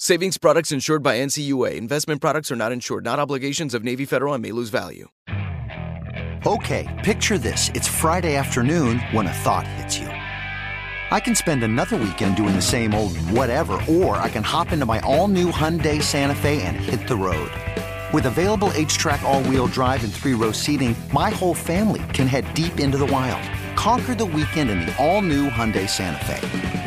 Savings products insured by NCUA. Investment products are not insured, not obligations of Navy Federal and may lose value. Okay, picture this. It's Friday afternoon when a thought hits you. I can spend another weekend doing the same old whatever, or I can hop into my all new Hyundai Santa Fe and hit the road. With available HTRAC, all wheel drive, and three row seating, my whole family can head deep into the wild. Conquer the weekend in the all new Hyundai Santa Fe.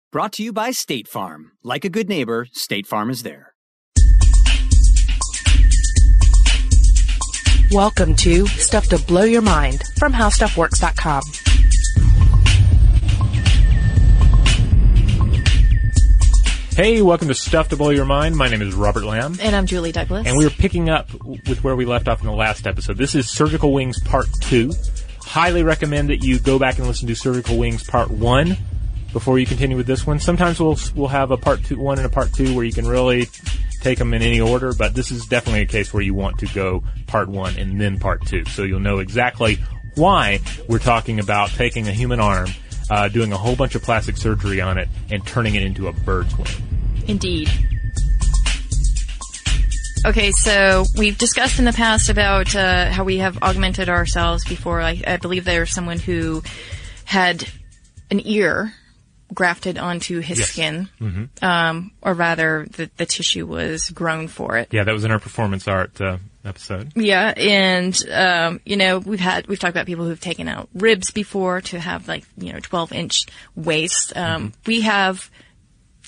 Brought to you by State Farm. Like a good neighbor, State Farm is there. Welcome to Stuff to Blow Your Mind from HowStuffWorks.com. Hey, welcome to Stuff to Blow Your Mind. My name is Robert Lamb. And I'm Julie Douglas. And we're picking up with where we left off in the last episode. This is Surgical Wings Part 2. Highly recommend that you go back and listen to Surgical Wings Part 1 before you continue with this one. Sometimes we'll we'll have a part two, one and a part two where you can really take them in any order, but this is definitely a case where you want to go part one and then part two, so you'll know exactly why we're talking about taking a human arm, uh, doing a whole bunch of plastic surgery on it, and turning it into a bird's wing. Indeed. Okay, so we've discussed in the past about uh, how we have augmented ourselves before. I, I believe there's someone who had an ear grafted onto his yes. skin, mm-hmm. um, or rather, the, the tissue was grown for it. Yeah, that was in our performance art uh, episode. Yeah, and um, you know we've had we've talked about people who've taken out ribs before to have like you know 12 inch waist. Um, mm-hmm. We have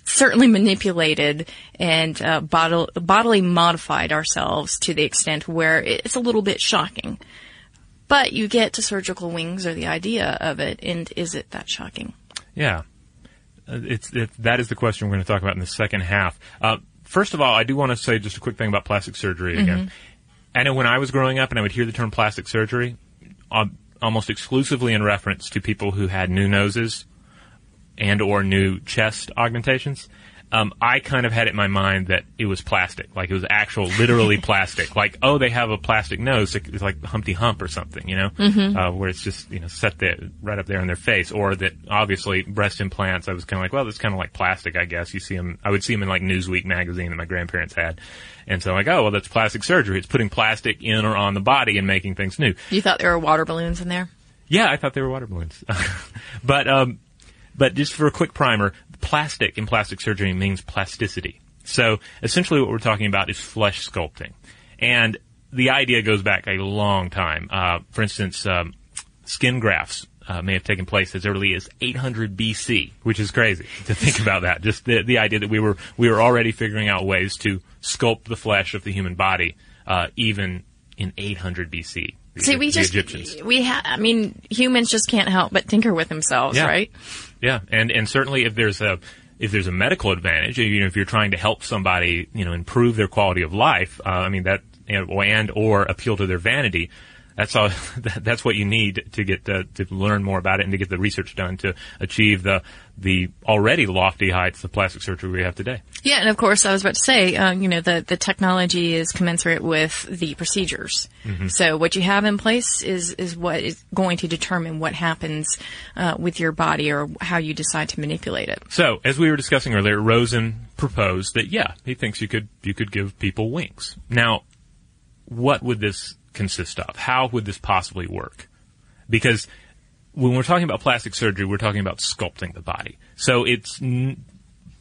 certainly manipulated and uh, bodily modified ourselves to the extent where it's a little bit shocking. But you get to surgical wings or the idea of it, and is it that shocking? Yeah. Uh, it's it, that is the question we're going to talk about in the second half. Uh, first of all, I do want to say just a quick thing about plastic surgery again. Mm-hmm. I know when I was growing up and I would hear the term plastic surgery, uh, almost exclusively in reference to people who had new noses and or new chest augmentations um, I kind of had it in my mind that it was plastic, like it was actual, literally plastic. Like, oh, they have a plastic nose, it's like Humpty Hump or something, you know, mm-hmm. uh, where it's just you know set there right up there in their face, or that obviously breast implants. I was kind of like, well, it's kind of like plastic, I guess. You see them, I would see them in like Newsweek magazine that my grandparents had, and so I'm like, oh, well, that's plastic surgery. It's putting plastic in or on the body and making things new. You thought there were water balloons in there? Yeah, I thought they were water balloons, but um, but just for a quick primer, plastic in plastic surgery means plasticity. So essentially what we're talking about is flesh sculpting. And the idea goes back a long time. Uh, for instance, um, skin grafts uh, may have taken place as early as 800 BC, which is crazy to think about that. Just the, the idea that we were we were already figuring out ways to sculpt the flesh of the human body, uh, even in 800 BC. The, See, we just Egyptians. we ha- I mean, humans just can't help but tinker with themselves, Yeah. right? Yeah, and and certainly if there's a if there's a medical advantage, you know, if you're trying to help somebody, you know, improve their quality of life, uh, I mean that, you know, and or appeal to their vanity, that's all. That's what you need to get to, to learn more about it and to get the research done to achieve the the already lofty heights of plastic surgery we have today. Yeah, and of course, I was about to say, uh, you know, the the technology is commensurate with the procedures. So what you have in place is is what is going to determine what happens uh, with your body or how you decide to manipulate it. So, as we were discussing earlier, Rosen proposed that yeah, he thinks you could you could give people wings. Now, what would this consist of? How would this possibly work? Because when we're talking about plastic surgery, we're talking about sculpting the body. So it's n-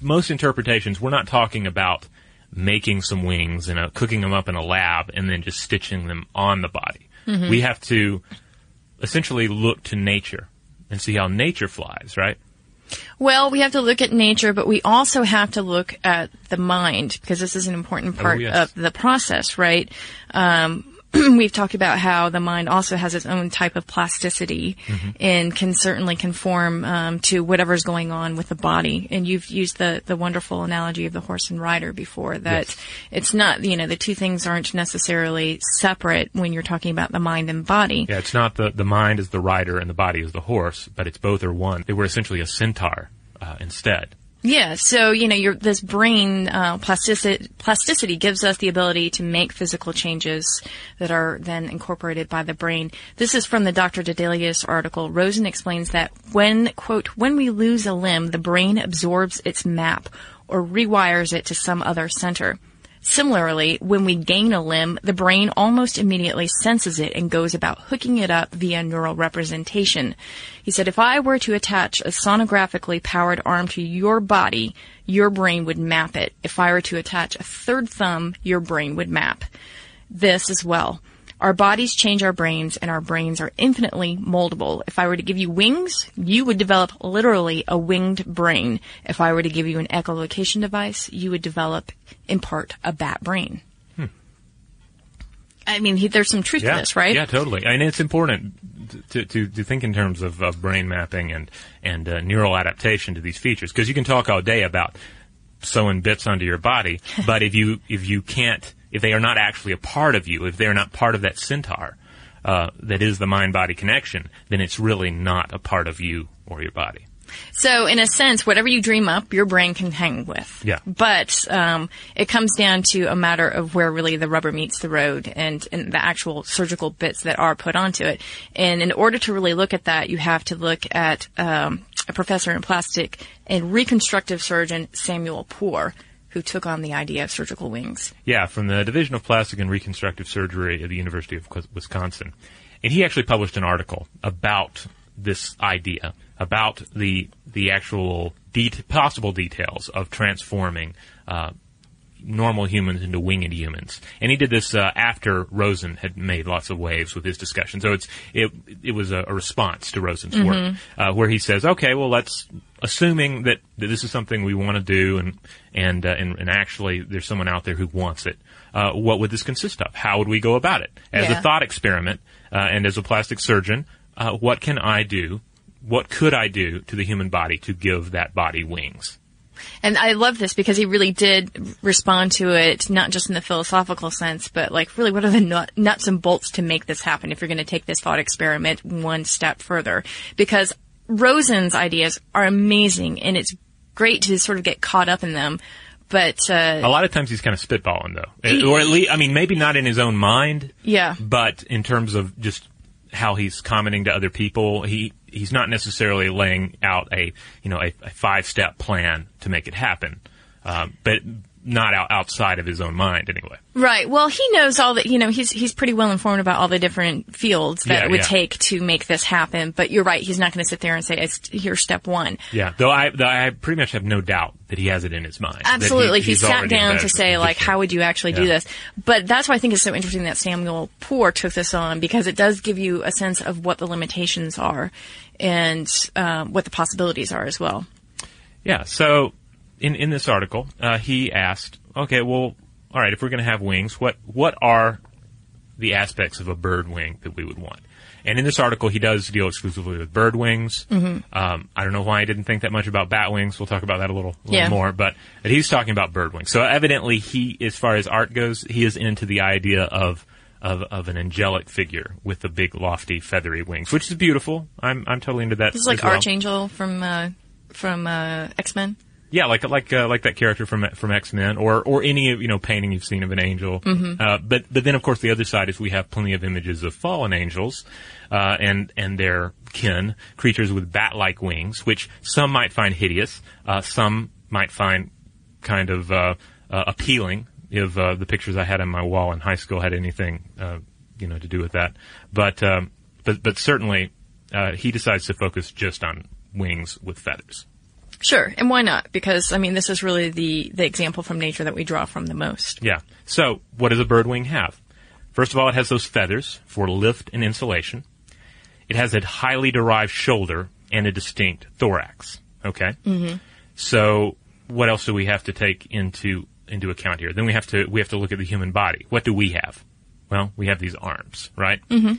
most interpretations. We're not talking about making some wings and uh, cooking them up in a lab and then just stitching them on the body. We have to essentially look to nature and see how nature flies, right? Well, we have to look at nature, but we also have to look at the mind because this is an important part yes. of the process, right? Um, we've talked about how the mind also has its own type of plasticity and can certainly conform um, to whatever's going on with the body. And you've used the the wonderful analogy of the horse and rider before that Yes. it's not you know the two things aren't necessarily separate when you're talking about the mind and body. Yeah, it's not the the mind is the rider and the body is the horse, but it's both are one. They were essentially a centaur uh, instead. Yeah, so you know, your this brain uh, plasticity, plasticity gives us the ability to make physical changes that are then incorporated by the brain. This is from the Dr. Daedalus article. Rosen explains that when quote when we lose a limb, the brain absorbs its map or rewires it to some other center. Similarly, when we gain a limb, the brain almost immediately senses it and goes about hooking it up via neural representation. He said, if I were to attach a sonographically powered arm to your body, your brain would map it. If I were to attach a third thumb, your brain would map this as well. Our bodies change our brains and our brains are infinitely moldable. If I were to give you wings, you would develop literally a winged brain. If I were to give you an echolocation device, you would develop in part a bat brain. I mean, he, there's some truth Yeah, to this, right? Yeah, totally. And it's important to to, to think in terms of, of brain mapping and and uh, neural adaptation to these features because you can talk all day about sewing bits onto your body, but if you if you can't if they are not actually a part of you, if they are not part of that centaur uh, that is the mind body connection, then it's really not a part of you or your body. So, in a sense, whatever you dream up, your brain can hang with. Yeah. But um, it comes down to a matter of where really the rubber meets the road and, and the actual surgical bits that are put onto it. And in order to really look at that, you have to look at um, a professor in plastic and reconstructive surgeon, Samuel Poore, who took on the idea of surgical wings. Yeah, from the Division of Plastic and Reconstructive Surgery at the University of Wisconsin. And he actually published an article about this idea, about the the actual de- possible details of transforming uh, normal humans into winged humans. And he did this uh, after Rosen had made lots of waves with his discussion. So it's it it was a, a response to Rosen's work, uh, where he says, okay, well, let's assuming that, that this is something we want to do, and and, uh, and and actually there's someone out there who wants it. Uh, what would this consist of? How would we go about it? As Yeah. a thought experiment, uh, and as a plastic surgeon, uh, what can I do? What could I do to the human body to give that body wings? And I love this because he really did respond to it, not just in the philosophical sense, but like really what are the nut, nuts and bolts to make this happen if you're going to take this thought experiment one step further? Because Rosen's ideas are amazing and it's great to sort of get caught up in them. But, uh, A lot of times he's kind of spitballing though, or at least I mean maybe not in his own mind, yeah. but in terms of just how he's commenting to other people, he he's not necessarily laying out a you know a, a five step plan to make it happen, um, but not out, outside of his own mind anyway. Right. Well, he knows all that, you know, he's, he's pretty well informed about all the different fields that Yeah, it would yeah. take to make this happen. But you're right. He's not going to sit there and say, it's, here's step one. Yeah, though I though I pretty much have no doubt that he has it in his mind. that he- Absolutely. he, sat down to say, like, how would you actually do this? But that's why I think it's so interesting that Samuel Poore took this on because it does give you a sense of what the limitations are and um, what the possibilities are as well. Yeah. So in in this article, uh, he asked, okay, well, all right, if we're going to have wings, what what are the aspects of a bird wing that we would want. And in this article, he does deal exclusively with bird wings. Mm-hmm. Um, I don't know why I didn't think that much about bat wings. We'll talk about that a little, little Yeah. more. But, but he's talking about bird wings. So evidently, he, as far as art goes, he is into the idea of of, of an angelic figure with the big, lofty, feathery wings, which is beautiful. I'm I'm totally into that. This is like well. Archangel from uh, from uh, X Men. Yeah, like like uh, like that character from from X Men, or or any you know painting you've seen of an angel. Mm-hmm. Uh, but but then of course the other side is we have plenty of images of fallen angels, uh, and and their kin, creatures with bat-like wings, which some might find hideous, uh, some might find kind of uh, uh, appealing. If uh, the pictures I had on my wall in high school had anything uh, you know to do with that, but um, but but certainly uh, he decides to focus just on wings with feathers. Sure, and why not? Because I mean, this is really the the example from nature that we draw from the most. Yeah. So, what does a bird wing have? First of all, it has those feathers for lift and insulation. It has a highly derived shoulder and a distinct thorax. Okay. Mm-hmm. So, what else do we have to take into into account here? Then we have to we have to look at the human body. What do we have? Well, we have these arms, right? Mm-hmm.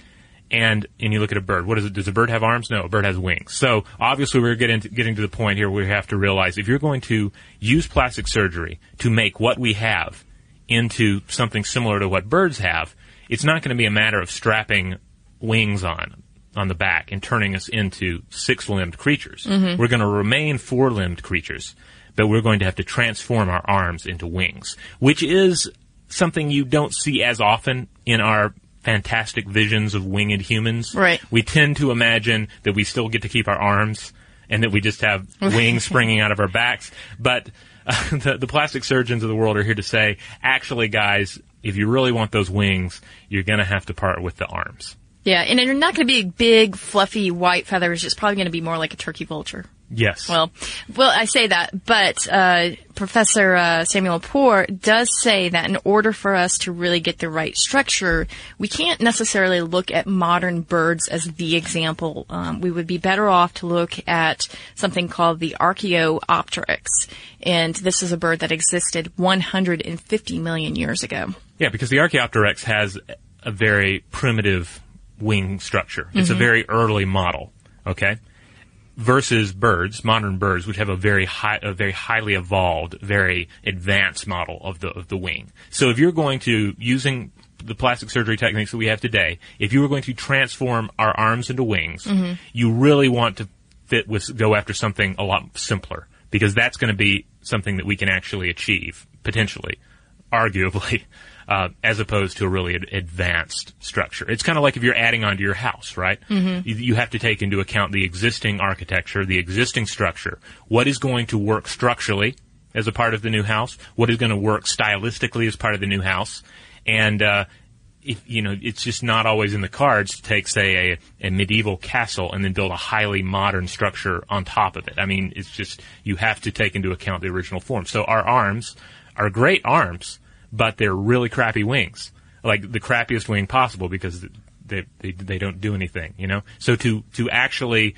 And and you look at a bird. What is it? Does a bird have arms? No, a bird has wings. So obviously, we're getting to, getting to the point here where we have to realize if you're going to use plastic surgery to make what we have into something similar to what birds have, it's not going to be a matter of strapping wings on on the back and turning us into six-limbed creatures. Mm-hmm. We're going to remain four-limbed creatures, but we're going to have to transform our arms into wings, which is something you don't see as often in our fantastic visions of winged humans. Right. We tend to imagine that we still get to keep our arms and that we just have wings springing out of our backs. But uh, the, the plastic surgeons of the world are here to say, actually, guys, if you really want those wings, you're going to have to part with the arms. Yeah, and they're not going to be big, fluffy white feathers. It's probably going to be more like a turkey vulture. Yes. Well, well, I say that, but uh, Professor uh, Samuel Poore does say that in order for us to really get the right structure, we can't necessarily look at modern birds as the example. Um, we would be better off to look at something called the Archaeopteryx, and this is a bird that existed 150 million years ago. Yeah, because the Archaeopteryx has a very primitive wing structure. It's a mm-hmm. very early model, okay? Versus birds, modern birds, which have a very high, a very highly evolved, very advanced model of the of the wing. So if you're going to using the plastic surgery techniques that we have today, if you were going to transform our arms into wings, mm-hmm. you really want to fit with go after something a lot simpler because that's going to be something that we can actually achieve potentially arguably, uh, as opposed to a really ad- advanced structure. It's kind of like if you're adding onto your house, right? Mm-hmm. You, you have to take into account the existing architecture, the existing structure. What is going to work structurally as a part of the new house? What is going to work stylistically as part of the new house? And, uh, if, you know, it's just not always in the cards to take, say, a, a medieval castle and then build a highly modern structure on top of it. I mean, it's just, you have to take into account the original form. So our arms are great arms, but they're really crappy wings. Like the crappiest wing possible because they, they, they don't do anything, you know? So to, to actually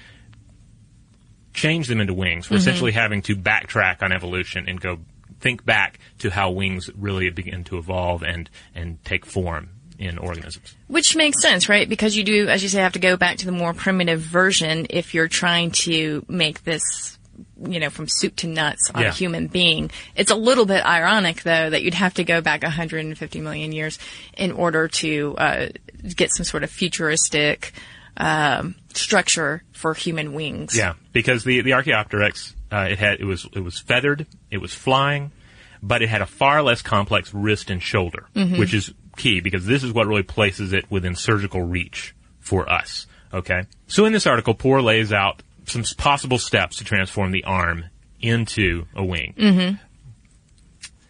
change them into wings, we're mm-hmm. essentially having to backtrack on evolution and go think back to how wings really begin to evolve and, and take form in organisms. Which makes sense, right? Because you do, as you say, have to go back to the more primitive version if you're trying to make this, you know, from soup to nuts on Yeah. a human being. It's a little bit ironic, though, that you'd have to go back 150 million years in order to uh, get some sort of futuristic um, structure for human wings. Yeah, because the the Archaeopteryx uh, it had it was it was feathered, it was flying, but it had a far less complex wrist and shoulder, which is key because this is what really places it within surgical reach for us. Okay, so in this article, Poore lays out some possible steps to transform the arm into a wing.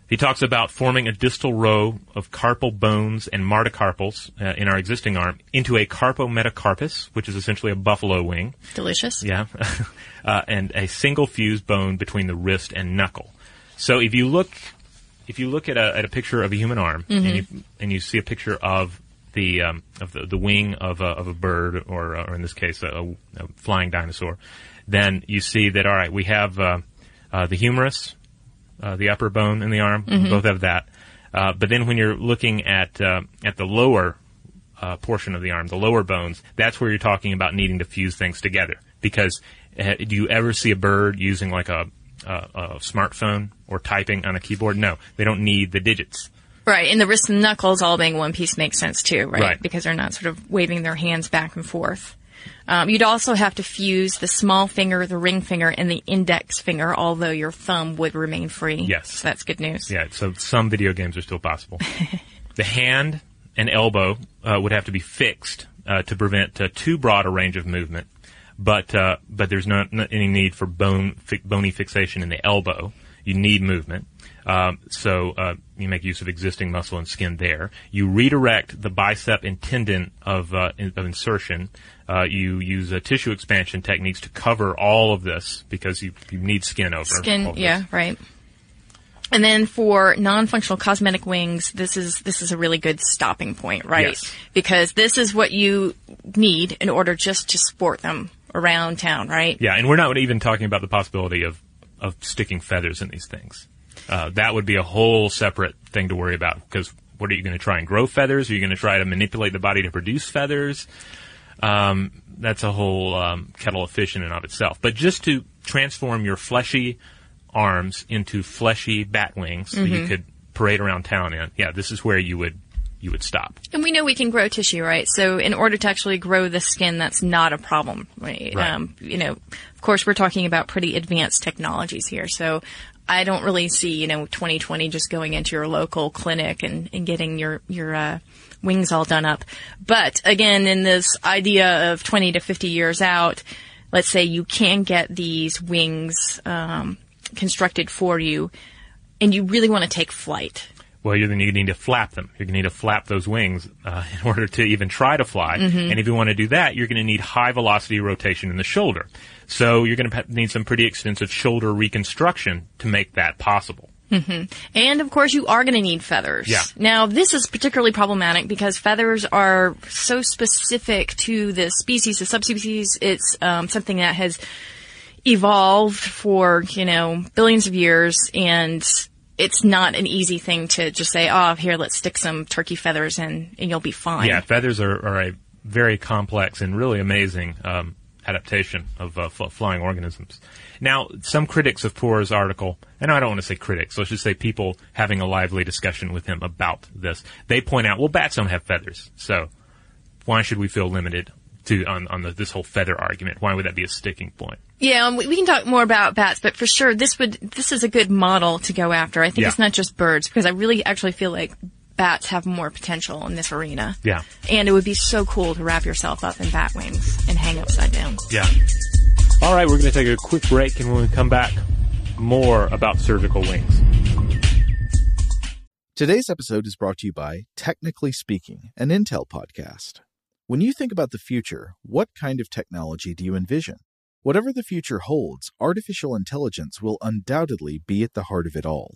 He talks about forming a distal row of carpal bones and metacarpals uh, in our existing arm into a carpometacarpus, which is essentially a buffalo wing. Delicious. Yeah. uh, and a single fused bone between the wrist and knuckle. So if you look, if you look at a, at a picture of a human arm and you and you see a picture of the um, of the, the wing of a, of a bird or uh, or in this case a, a flying dinosaur, then you see that all right we have uh, uh, the humerus, uh, the upper bone in the arm, we both have that. Uh, but then when you're looking at uh, at the lower uh, portion of the arm, the lower bones, that's where you're talking about needing to fuse things together. Because uh, do you ever see a bird using like a, a, a smartphone or typing on a keyboard? No, they don't need the digits. Right, and the wrist and knuckles all being one piece makes sense too, right? Right. Because they're not sort of waving their hands back and forth. Um, you'd also have to fuse the small finger, the ring finger, and the index finger, although your thumb would remain free. Yes. So that's good news. Yeah, so some video games are still possible. the hand and elbow uh, would have to be fixed uh, to prevent uh, too broad a range of movement, but uh, but there's not, not any need for bone fi- bony fixation in the elbow. You need movement, um, so uh, you make use of existing muscle and skin there. You redirect the bicep and tendon of, uh, in, of insertion. Uh, you use uh, tissue expansion techniques to cover all of this because you, you need skin over Skin, this. yeah, right. And then for non-functional cosmetic wings, this is this is a really good stopping point, right? Yes. Because this is what you need in order just to sport them around town, right? Yeah, and we're not even talking about the possibility of, of sticking feathers in these things. Uh, that would be a whole separate thing to worry about because what are you going to try and grow feathers? Are you going to try to manipulate the body to produce feathers? Um, that's a whole um, kettle of fish in and of itself. But just to transform your fleshy arms into fleshy bat wings that you could parade around town in, yeah, this is where you would you would stop. And we know we can grow tissue, right? So in order to actually grow the skin, that's not a problem, right? Right. Um, you know, of course, we're talking about pretty advanced technologies here. So I don't really see, you know, 2020 just going into your local clinic and, and getting your, your, uh, wings all done up. But again, in this idea of 20 to 50 years out, let's say you can get these wings, um, constructed for you and you really want to take flight. Well, you're going to need to flap them. You're going to need to flap those wings uh, in order to even try to fly. And if you want to do that, you're going to need high velocity rotation in the shoulder. So you're going to need some pretty extensive shoulder reconstruction to make that possible. And of course, you are going to need feathers. Yeah. Now, this is particularly problematic because feathers are so specific to the species, the subspecies. It's um, something that has evolved for you know billions of years, and it's not an easy thing to just say, "Oh, here, let's stick some turkey feathers in, and you'll be fine." Yeah, feathers are, are a very complex and really amazing um, adaptation of uh, fl- flying organisms. Now, some critics of Poore's article, and I don't want to say critics, let's just say people having a lively discussion with him about this, they point out, well, bats don't have feathers, so why should we feel limited to on, on the, this whole feather argument? Why would that be a sticking point? Yeah, um, we, we can talk more about bats, but for sure, this would this is a good model to go after. I think Yeah. it's not just birds because I really actually feel like bats have more potential in this arena. Yeah. And it would be so cool to wrap yourself up in bat wings and hang upside down. Yeah. All right, we're going to take a quick break, and when we come back, more about surgical wings. Today's episode is brought to you by Technically Speaking, an Intel podcast. When you think about the future, what kind of technology do you envision? Whatever the future holds, artificial intelligence will undoubtedly be at the heart of it all.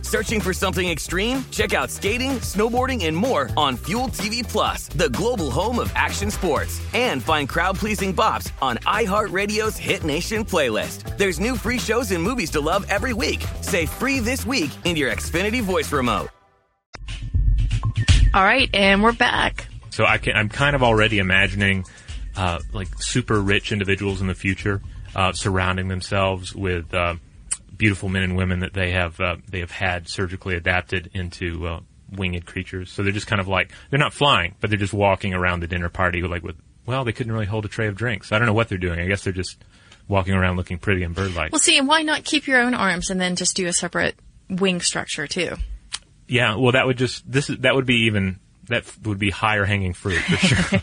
Searching for something extreme? Check out skating, snowboarding, and more on Fuel TV Plus, the global home of action sports. And find crowd-pleasing bops on iHeartRadio's Hit Nation playlist. There's new free shows and movies to love every week. Say free this week in your Xfinity voice remote. All right, and we're back. So I can, I'm kind of already imagining uh, like super rich individuals in the future uh, surrounding themselves with uh, beautiful men and women that they have uh, they have had surgically adapted into uh, winged creatures. So they're just kind of like they're not flying, but they're just walking around the dinner party like with well, they couldn't really hold a tray of drinks. I don't know what they're doing. I guess they're just walking around looking pretty and bird-like. Well, see, and why not keep your own arms and then just do a separate wing structure too? Yeah, well, that would just this is- that would be even that would be higher hanging fruit for sure.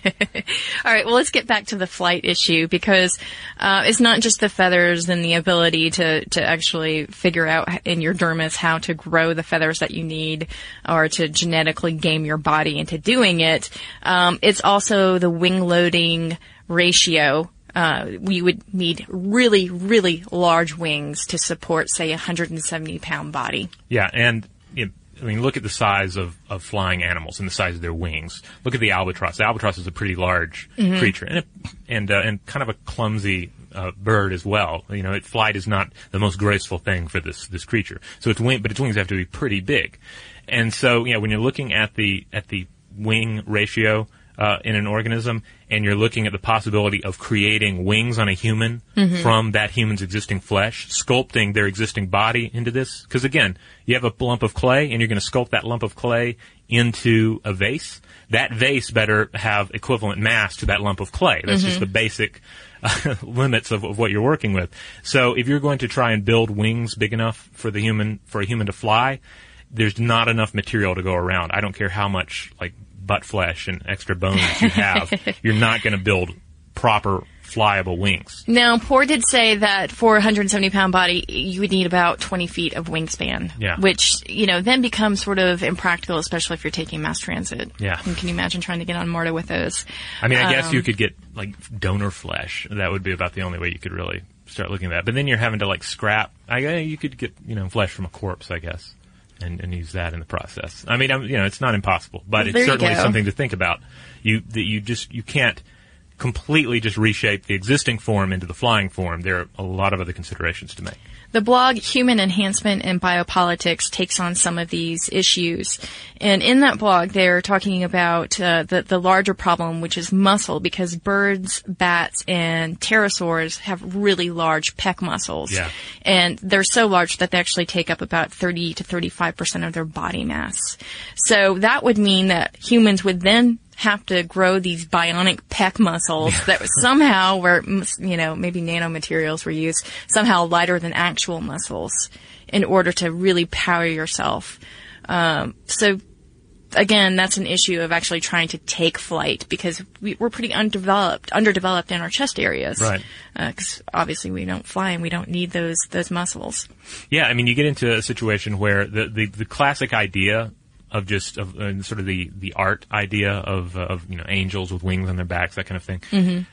All right, well, let's get back to the flight issue because uh, it's not just the feathers and the ability to, to actually figure out in your dermis how to grow the feathers that you need or to genetically game your body into doing it. Um, it's also the wing loading ratio. Uh, we would need really, really large wings to support, say, a 170 pound body. Yeah, and you know, I mean, look at the size of, of flying animals and the size of their wings. Look at the albatross. The albatross is a pretty large Mhm. creature and it, and uh, and kind of a clumsy uh, bird as well. You know, it, flight is not the most graceful thing for this this creature. So its wing, but its wings have to be pretty big. And so, you know, when you're looking at the at the wing ratio uh, in an organism, and you're looking at the possibility of creating wings on a human Mhm. from that human's existing flesh, sculpting their existing body into this. Because again, you have a lump of clay, and you're going to sculpt that lump of clay into a vase. That vase better have equivalent mass to that lump of clay. That's just Mhm. the basic uh, limits of, of what you're working with. So if you're going to try and build wings big enough for the human for a human to fly, there's not enough material to go around. I don't care how much like butt flesh and extra bones you have, you're not going to build proper flyable wings. Now, Poore did say that for a 170 pound body, you would need about 20 feet of wingspan. Yeah. Which, you know, then becomes sort of impractical, especially if you're taking mass transit. Yeah. And can you imagine trying to get on MARTA with those? I mean, I guess Um, you could get like donor flesh. That would be about the only way you could really start looking at that. But then you're having to like scrap. I guess you could get you know flesh from a corpse, I guess, and, and use that in the process. I mean, I'm, you know, it's not impossible, but Well, it's certainly something to think about. You that you just you can't completely just reshape the existing form into the flying form. There are a lot of other considerations to make. The blog Human Enhancement and Biopolitics takes on some of these issues. And in that blog, they're talking about uh, the, the larger problem, which is muscle, because birds, bats, and pterosaurs have really large pec muscles. Yeah. And they're so large that they actually take up about 30 to 35% of their body mass. So that would mean that humans would then have to grow these bionic pec muscles that somehow were, you know, maybe nanomaterials were used, somehow lighter than actual muscles in order to really power yourself. Um, so again, that's an issue of actually trying to take flight because we, we're pretty undeveloped, underdeveloped in our chest areas. Right. Because obviously we don't fly and we don't need those those muscles. Yeah, I mean, you get into a situation where the the, the classic idea of just of uh, sort of the the art idea of uh, of you know angels with wings on their backs, that kind of thing. Mhm.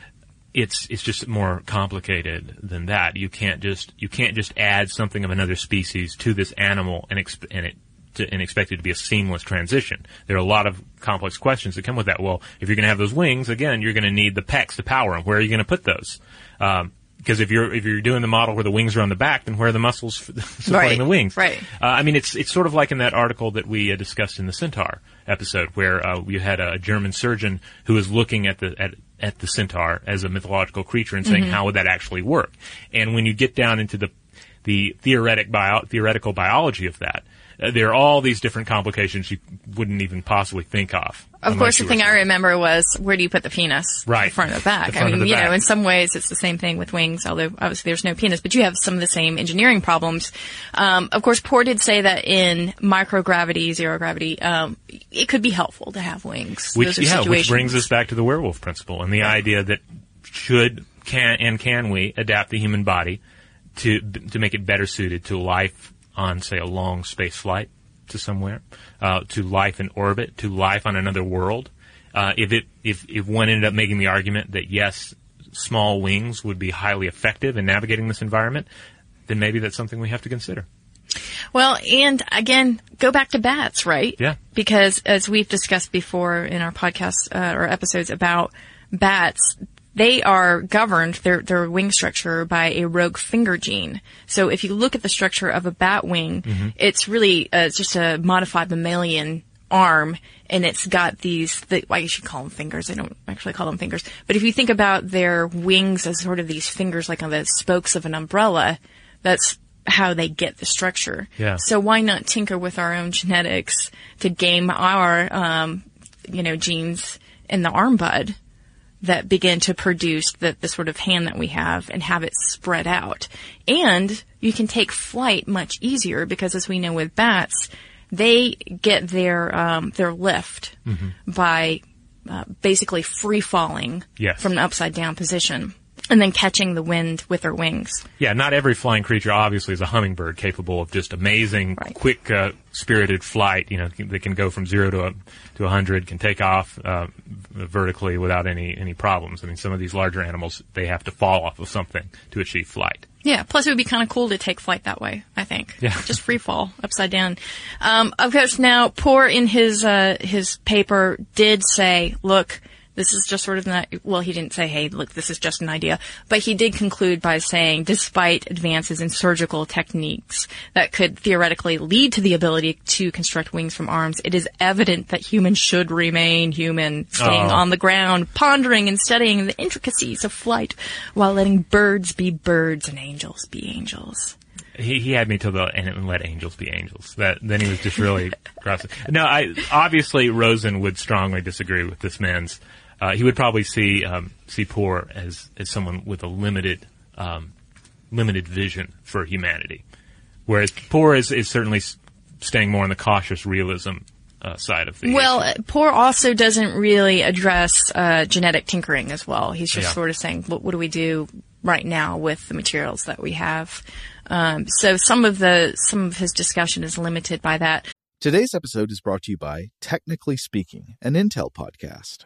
It's it's just more complicated than that. You can't just you can't just add something of another species to this animal and exp- and it. To, and expect it to be a seamless transition. There are a lot of complex questions that come with that. Well, if you're going to have those wings, again, you're going to need the pecs to power them. Where are you going to put those? Um, because if you're if you're doing the model where the wings are on the back, then where are the muscles supporting Right, the wings? right. Uh, I mean, it's it's sort of like in that article that we uh, discussed in the Centaur episode, where uh, we had a German surgeon who was looking at the at at the centaur as a mythological creature and saying, Mhm. how would that actually work? And when you get down into the the theoretic bio, theoretical biology of that, there are all these different complications you wouldn't even possibly think of. Of course, the thing I remember was where do you put the penis? Right. The front or the back. The I mean, you back. know, in some ways it's the same thing with wings, although obviously there's no penis, but you have some of the same engineering problems. Um, of course, Poore did say that in microgravity, zero gravity, um, it could be helpful to have wings. Which, yeah, which brings us back to the werewolf principle and the idea that should, can, and can we adapt the human body to, to make it better suited to life on, say, a long space flight to somewhere, uh, to life in orbit, to life on another world. Uh, if it, if, if one ended up making the argument that yes, small wings would be highly effective in navigating this environment, then maybe that's something we have to consider. Well, and again, go back to bats, right? Yeah. Because as we've discussed before in our podcast uh, or episodes about bats, they are governed their their wing structure by a rogue finger gene. So if you look at the structure of a bat wing, Mhm. it's really uh, it's just a modified mammalian arm and it's got these the, I guess you call them fingers. I don't actually call them fingers. But if you think about their wings as sort of these fingers like on the spokes of an umbrella, that's how they get the structure. Yeah. So why not tinker with our own genetics to game our, um, you know, genes in the arm bud that begin to produce the, the sort of hand that we have and have it spread out. And you can take flight much easier because as we know with bats, they get their, um, their lift by uh, basically free falling Yes. from an upside down position and then catching the wind with their wings. Yeah, not every flying creature obviously is a hummingbird capable of just amazing, quick, uh, spirited flight. You know, they can go from zero to a, to a hundred, can take off uh, vertically without any any problems. I mean, some of these larger animals they have to fall off of something to achieve flight. Yeah. Plus, it would be kind of cool to take flight that way. I think. Yeah. Just free fall upside down. Um, of course, now Poore in his uh, his paper did say, look. This is just sort of not, well, he didn't say, hey, look, this is just an idea, but he did conclude by saying, despite advances in surgical techniques that could theoretically lead to the ability to construct wings from arms, it is evident that humans should remain human, staying Oh. on the ground, pondering and studying the intricacies of flight while letting birds be birds and angels be angels. He, he had me till the and let angels be angels. That then he was just really gross. No, I obviously Rosen would strongly disagree with this man's. Uh, he would probably see um, see Poore as as someone with a limited um, limited vision for humanity, whereas Poore is is certainly staying more on the cautious realism uh, side of the Well, uh, Poore also doesn't really address uh, genetic tinkering as well. He's just Yeah. sort of saying, what, what do we do right now with the materials that we have? Um, so some of the some of his discussion is limited by that. Today's episode is brought to you by Technically Speaking, an Intel podcast.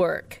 work.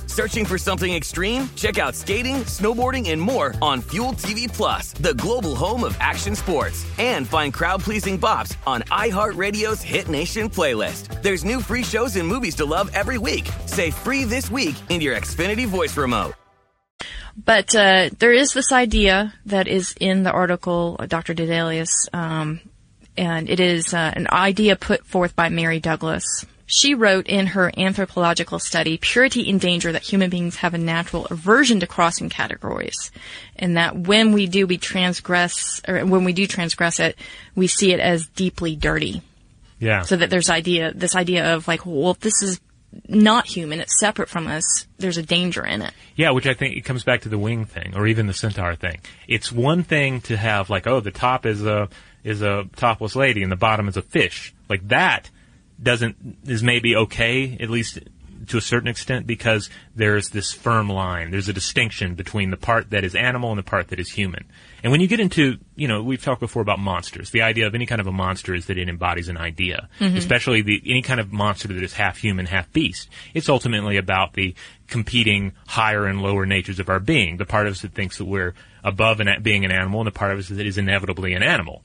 Searching for something extreme? Check out skating, snowboarding, and more on Fuel TV Plus, the global home of action sports. And find crowd-pleasing bops on iHeartRadio's Hit Nation playlist. There's new free shows and movies to love every week. Say free this week in your Xfinity voice remote. But uh, there is this idea that is in the article, uh, Dr. Daedalus, um, and it is uh, an idea put forth by Mary Douglas. She wrote in her anthropological study, Purity and Danger, that human beings have a natural aversion to crossing categories. And that when we do, we transgress, or when we do transgress it, we see it as deeply dirty. Yeah. So that there's idea, this idea of like, well, this is not human, it's separate from us, there's a danger in it. Yeah, which I think it comes back to the wing thing, or even the centaur thing. It's one thing to have like, oh, the top is a is a topless lady and the bottom is a fish. Like that doesn't is maybe okay, at least to a certain extent, because there's this firm line. There's a distinction between the part that is animal and the part that is human. And when you get into, you know, we've talked before about monsters. The idea of any kind of a monster is that it embodies an idea, Mhm. especially the any kind of monster that is half human, half beast. It's ultimately about the competing higher and lower natures of our being. The part of us that thinks that we're above an, being an animal, and the part of us that is inevitably an animal.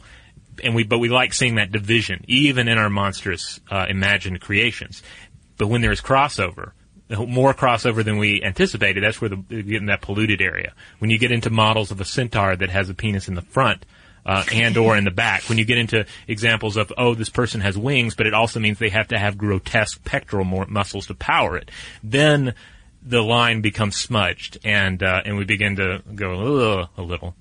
And we, but we like seeing that division, even in our monstrous uh, imagined creations. But when there is crossover, more crossover than we anticipated, that's where the, you get in that polluted area. When you get into models of a centaur that has a penis in the front, uh, and or in the back. When you get into examples of, oh, this person has wings, but it also means they have to have grotesque pectoral more muscles to power it, then the line becomes smudged, and uh, and we begin to go a little.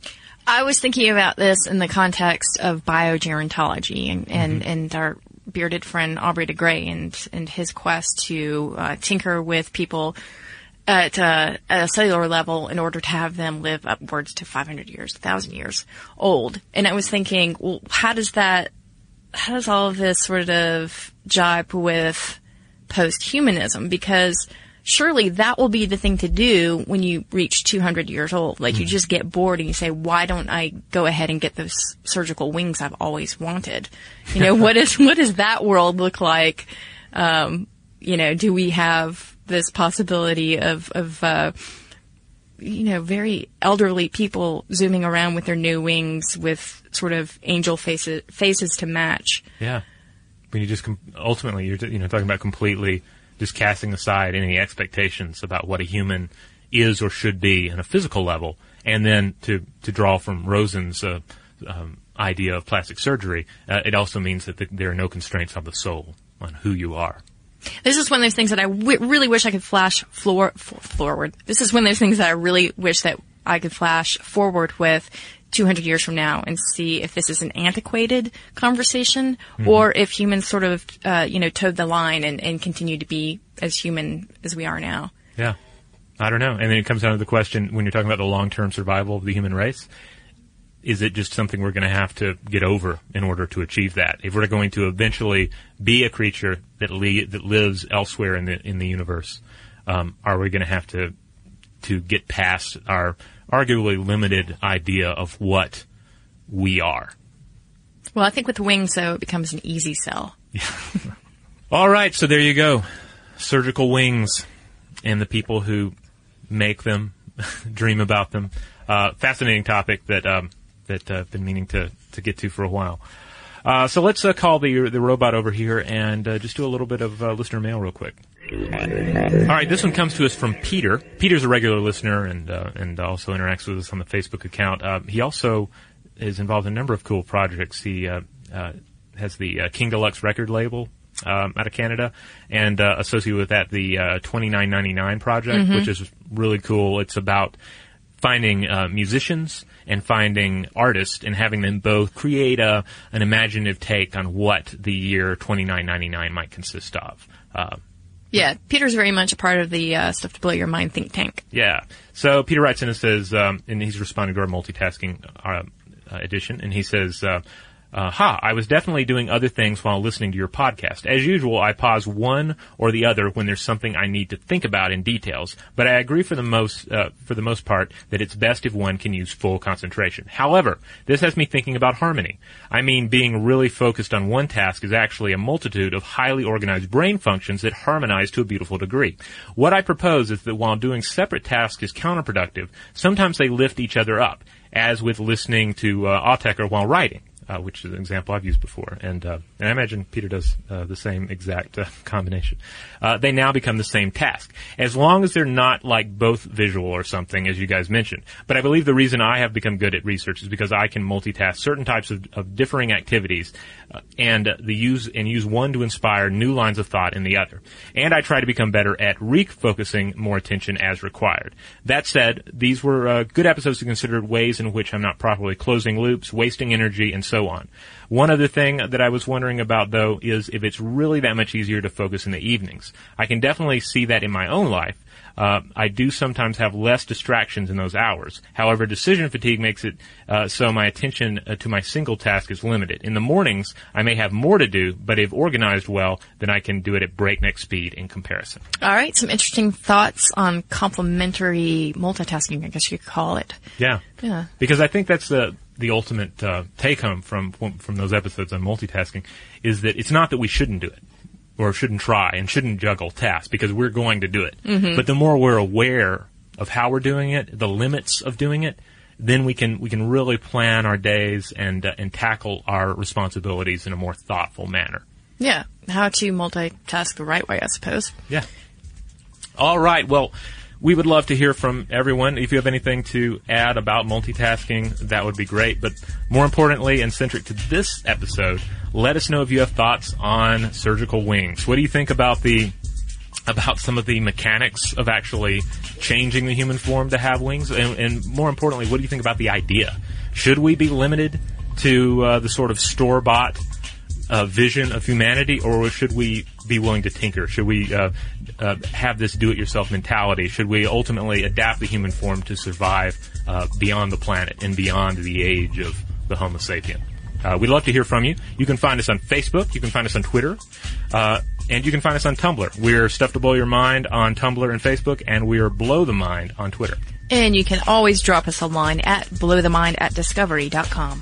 I was thinking about this in the context of biogerontology and, and, and our bearded friend Aubrey de Grey and, and his quest to uh, tinker with people at, uh, at a cellular level in order to have them live upwards to 500 years, 1,000 years old. And I was thinking, well, how does that, how does all of this sort of jibe with post-humanism? Because surely that will be the thing to do when you reach 200 years old. Like you just get bored and you say, why don't I go ahead and get those surgical wings I've always wanted? You know, what is, what does that world look like? Um, you know, do we have this possibility of, of, uh, you know, very elderly people zooming around with their new wings with sort of angel faces, faces to match? Yeah. When you just com- ultimately you're you know talking about completely just casting aside any expectations about what a human is or should be on a physical level, and then to to draw from Rosen's uh, um, idea of plastic surgery, uh, it also means that the, there are no constraints on the soul on who you are. This is one of those things that I w- really wish I could flash floor, f- forward. This is one of those things that I really wish that I could flash forward with 200 years from now and see if this is an antiquated conversation Mhm. or if humans sort of, uh, you know, towed the line and, and continue to be as human as we are now. Yeah. I don't know. And then it comes down to the question when you're talking about the long term survival of the human race, is it just something we're going to have to get over in order to achieve that? If we're going to eventually be a creature that le- that lives elsewhere in the in the universe, um, are we going to have to to get past our arguably limited idea of what we are? Well, I think with wings, though, it becomes an easy sell. All right, so there you go. Surgical wings and the people who make them, dream about them. Uh, fascinating topic that um, that uh, I've been meaning to, to get to for a while. Uh, so let's uh, call the the robot over here and uh, just do a little bit of uh, listener mail real quick. All right, this one comes to us from Peter. Peter's a regular listener and uh, and also interacts with us on the Facebook account. Uh, he also is involved in a number of cool projects. He uh, uh, has the uh, King Deluxe record label um, out of Canada, and uh, associated with that the uh, 2999 project, Mhm. which is really cool. It's about finding uh, musicians and finding artists and having them both create a an imaginative take on what the year 2999 might consist of. Uh, Yeah, Peter's very much a part of the uh, Stuff to Blow Your Mind think tank. Yeah. So Peter writes in and says, um, and he's responding to our multitasking uh, uh, edition, and he says, uh, "Ha! I was definitely doing other things while listening to your podcast. As usual, I pause one or the other when there's something I need to think about in details. But I agree for the most uh, for the most part that it's best if one can use full concentration. However, this has me thinking about harmony. I mean, being really focused on one task is actually a multitude of highly organized brain functions that harmonize to a beautiful degree. What I propose is that while doing separate tasks is counterproductive, sometimes they lift each other up, as with listening to uh, while writing. Uh, which is an example I've used before, and uh, and I imagine Peter does uh, the same exact uh, combination. Uh, they now become the same task, as long as they're not like both visual or something, as you guys mentioned. But I believe the reason I have become good at research is because I can multitask certain types of, of differing activities, uh, and the use and use one to inspire new lines of thought in the other. And I try to become better at refocusing more attention as required. That said, these were uh, good episodes to consider ways in which I'm not properly closing loops, wasting energy, and so on. One other thing that I was wondering about though is if it's really that much easier to focus in the evenings. I can definitely see that in my own life. Uh, I do sometimes have less distractions in those hours. However, decision fatigue makes it uh, so my attention uh, to my single task is limited. In the mornings, I may have more to do, but if organized well, then I can do it at breakneck speed in comparison. All right, some interesting thoughts on complementary multitasking, I guess you could call it. Yeah. Yeah. Because I think that's the the ultimate uh, take home from from those episodes on multitasking is that it's not that we shouldn't do it or shouldn't try and shouldn't juggle tasks because we're going to do it. Mhm. But the more we're aware of how we're doing it, the limits of doing it, then we can we can really plan our days and uh, and tackle our responsibilities in a more thoughtful manner. Yeah, how to multitask the right way, I suppose. Yeah. All right. Well, we would love to hear from everyone. If you have anything to add about multitasking, that would be great. But more importantly, and centric to this episode, let us know if you have thoughts on surgical wings. What do you think about the about some of the mechanics of actually changing the human form to have wings? And, and more importantly, what do you think about the idea? Should we be limited to uh, the sort of store bought uh, vision of humanity, or should we be willing to tinker? Should we uh, uh, have this do-it-yourself mentality? Should we ultimately adapt the human form to survive uh, beyond the planet and beyond the age of the Homo sapien? Uh, we'd love to hear from you. You can find us on Facebook. You can find us on Twitter. Uh, and you can find us on Tumblr. We're Stuff to Blow Your Mind on Tumblr and Facebook, and we are Blow the Mind on Twitter. And you can always drop us a line at blowthemind at discovery.com.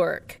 work.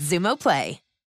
Xumo Play.